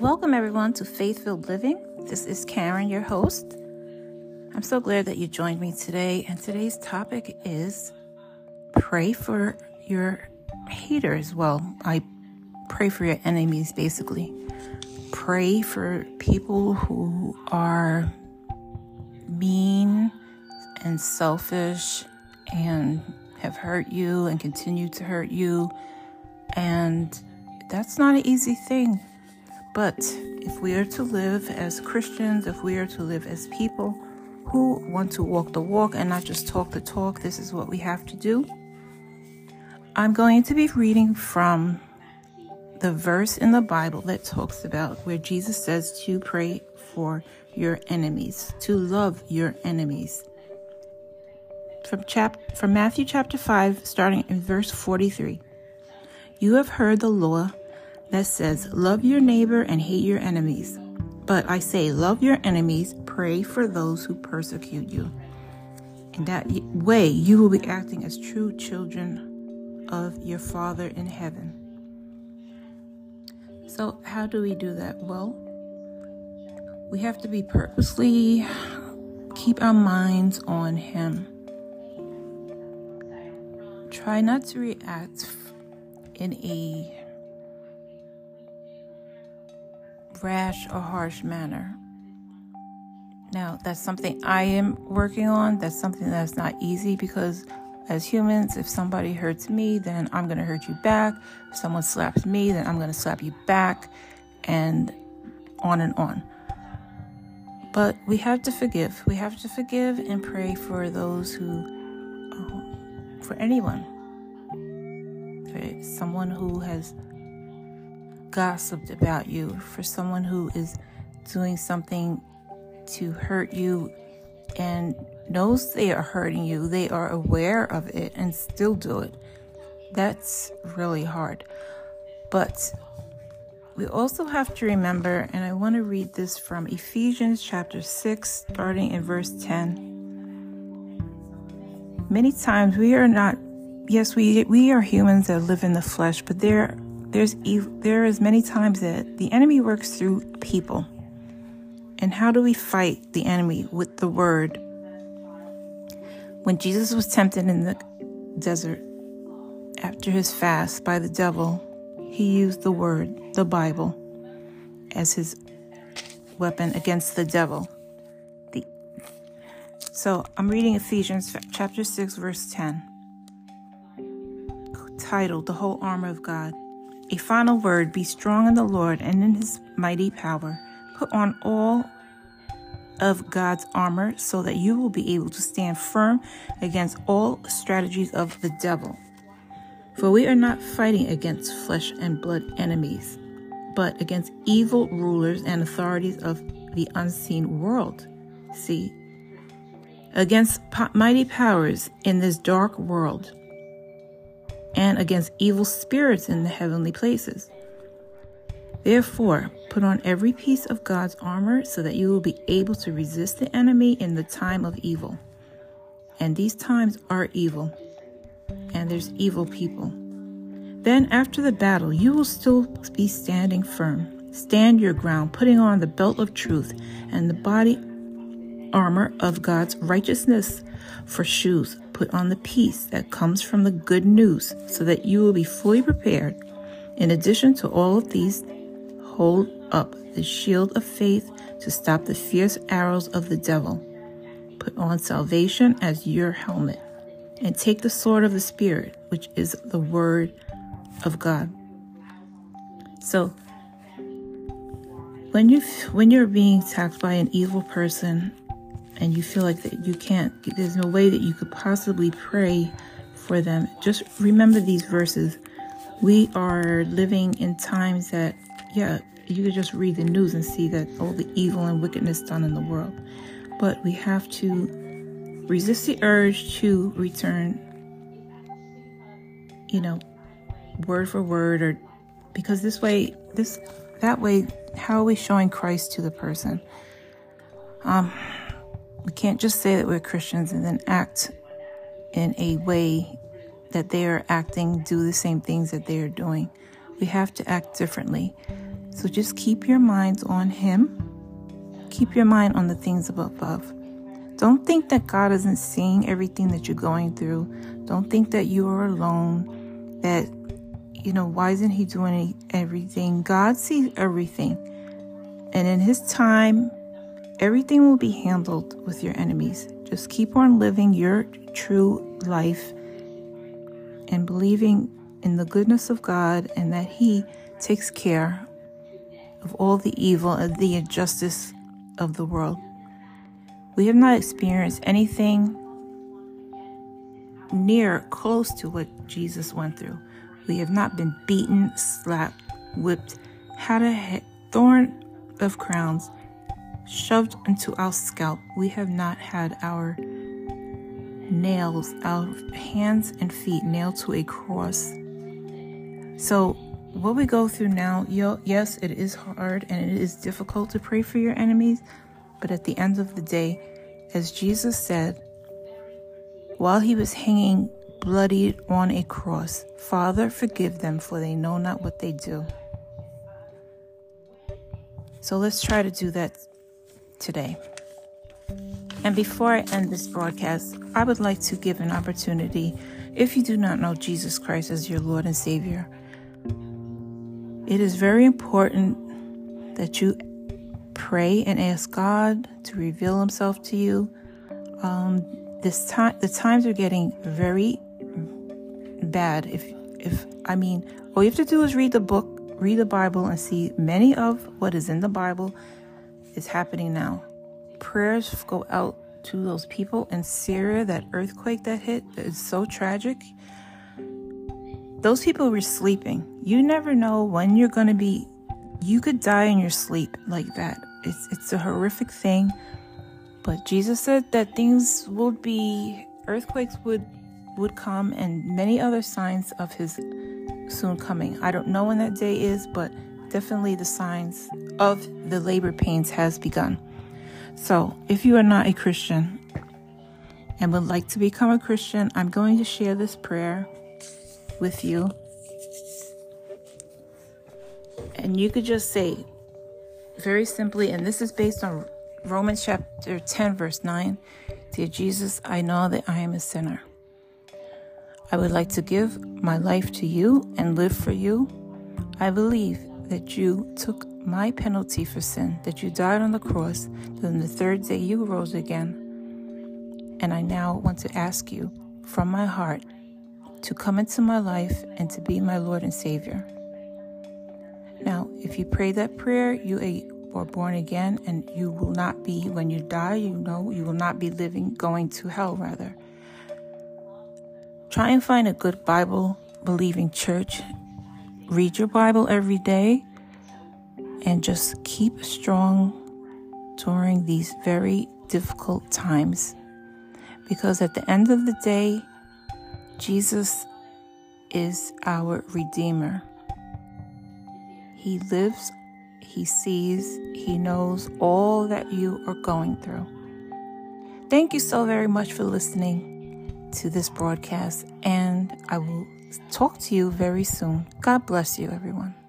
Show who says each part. Speaker 1: Welcome, everyone, to Faith Filled Living. This is Karen, your host. I'm so glad that you joined me today. And today's topic is pray for your haters. Well, I pray for your enemies, basically. Pray for people who are mean and selfish and have hurt you and continue to hurt you. And that's not an easy thing but if we are to live as Christians, if we are to live as people who want to walk the walk and not just talk the talk, this is what we have to do. I'm going to be reading from the verse in the Bible that talks about where Jesus says to pray for your enemies, to love your enemies. From chap from Matthew chapter 5 starting in verse 43. You have heard the law that says, Love your neighbor and hate your enemies. But I say, Love your enemies, pray for those who persecute you. In that way, you will be acting as true children of your Father in heaven. So, how do we do that? Well, we have to be purposely keep our minds on Him. Try not to react in a rash or harsh manner. Now, that's something I am working on. That's something that's not easy because, as humans, if somebody hurts me, then I'm going to hurt you back. If someone slaps me, then I'm going to slap you back, and on and on. But we have to forgive. We have to forgive and pray for those who, um, for anyone, for someone who has gossiped about you, for someone who is doing something to hurt you and knows they are hurting you, they are aware of it and still do it. That's really hard. But we also have to remember, and I want to read this from Ephesians chapter 6, starting in verse 10. Many times we are not, yes, we, we are humans that live in the flesh, but there there's there is many times that the enemy works through people. And how do we fight the enemy with the word? When Jesus was tempted in the desert after his fast by the devil, he used the word, the Bible, as his weapon against the devil. The, so I'm reading Ephesians chapter 6, verse 10, titled The Whole Armor of God. A final word be strong in the Lord and in his mighty power. Put on all of God's armor so that you will be able to stand firm against all strategies of the devil. For we are not fighting against flesh and blood enemies, but against evil rulers and authorities of the unseen world. See? Against mighty powers in this dark world and against evil spirits in the heavenly places. Therefore, put on every piece of God's armor so that you will be able to resist the enemy in the time of evil. And these times are evil, and there's evil people. Then, after the battle, you will still be standing firm. Stand your ground, putting on the belt of truth and the body armor of God's righteousness for shoes put on the peace that comes from the good news so that you will be fully prepared. In addition to all of these, hold up the shield of faith to stop the fierce arrows of the devil. Put on salvation as your helmet, and take the sword of the Spirit, which is the word of God. So, when you when you're being attacked by an evil person and you feel like that you can't, there's no way that you could possibly pray for them, just remember these verses. We are living in times that, yeah, you could just read the news and see that all the evil and wickedness done in the world. But we have to resist the urge to return, you know, word for word, or because this way, this that way, how are we showing Christ to the person? Um, we can't just say that we're Christians and then act in a way that they are acting, do the same things that they are doing. We have to act differently. So just keep your minds on Him. Keep your mind on the things above. Don't think that God isn't seeing everything that you're going through. Don't think that you are alone. That, you know, why isn't He doing everything? God sees everything. And in His time, Everything will be handled with your enemies. Just keep on living your true life and believing in the goodness of God and that He takes care of all the evil and the injustice of the world. We have not experienced anything near close to what Jesus went through. We have not been beaten, slapped, whipped, had a thorn of crowns, shoved into our scalp. We have not had our nails, our hands and feet nailed to a cross. So, what we go through now, yes, it is hard and it is difficult to pray for your enemies, but at the end of the day, as Jesus said, while he was hanging bloodied on a cross, Father, forgive them, for they know not what they do. So let's try to do that today. And before I end this broadcast, I would like to give an opportunity if you do not know Jesus Christ as your Lord and Savior. It is very important that you pray and ask God to reveal Himself to you. Um, this time, the times are getting very bad. If, if I mean, all you have to do is read the book, read the Bible, and see many of what is in the Bible is happening now. Prayers go out to those people in Syria, that earthquake that hit that is so tragic. Those people were sleeping. You never know when you're going to be, you could die in your sleep like that. It's, it's a horrific thing. But Jesus said that things would be, earthquakes would, would come and many other signs of his soon coming. I don't know when that day is, but definitely the signs of the labor pains has begun. So, if you are not a Christian and would like to become a Christian, I'm going to share this prayer with you. And you could just say very simply, and this is based on Romans chapter 10, verse 9 Dear Jesus, I know that I am a sinner. I would like to give my life to you and live for you. I believe that you took my penalty for sin, that you died on the cross, then the third day you rose again. And I now want to ask you from my heart to come into my life and to be my Lord and Savior. Now, if you pray that prayer, you are born again and you will not be, when you die, you know, you will not be living, going to hell rather. Try and find a good Bible believing church read your Bible every day, and just keep strong during these very difficult times. Because at the end of the day, Jesus is our Redeemer. He lives, He sees, He knows all that you are going through. Thank you so very much for listening to this broadcast, and I will talk to you very soon. God bless you, everyone.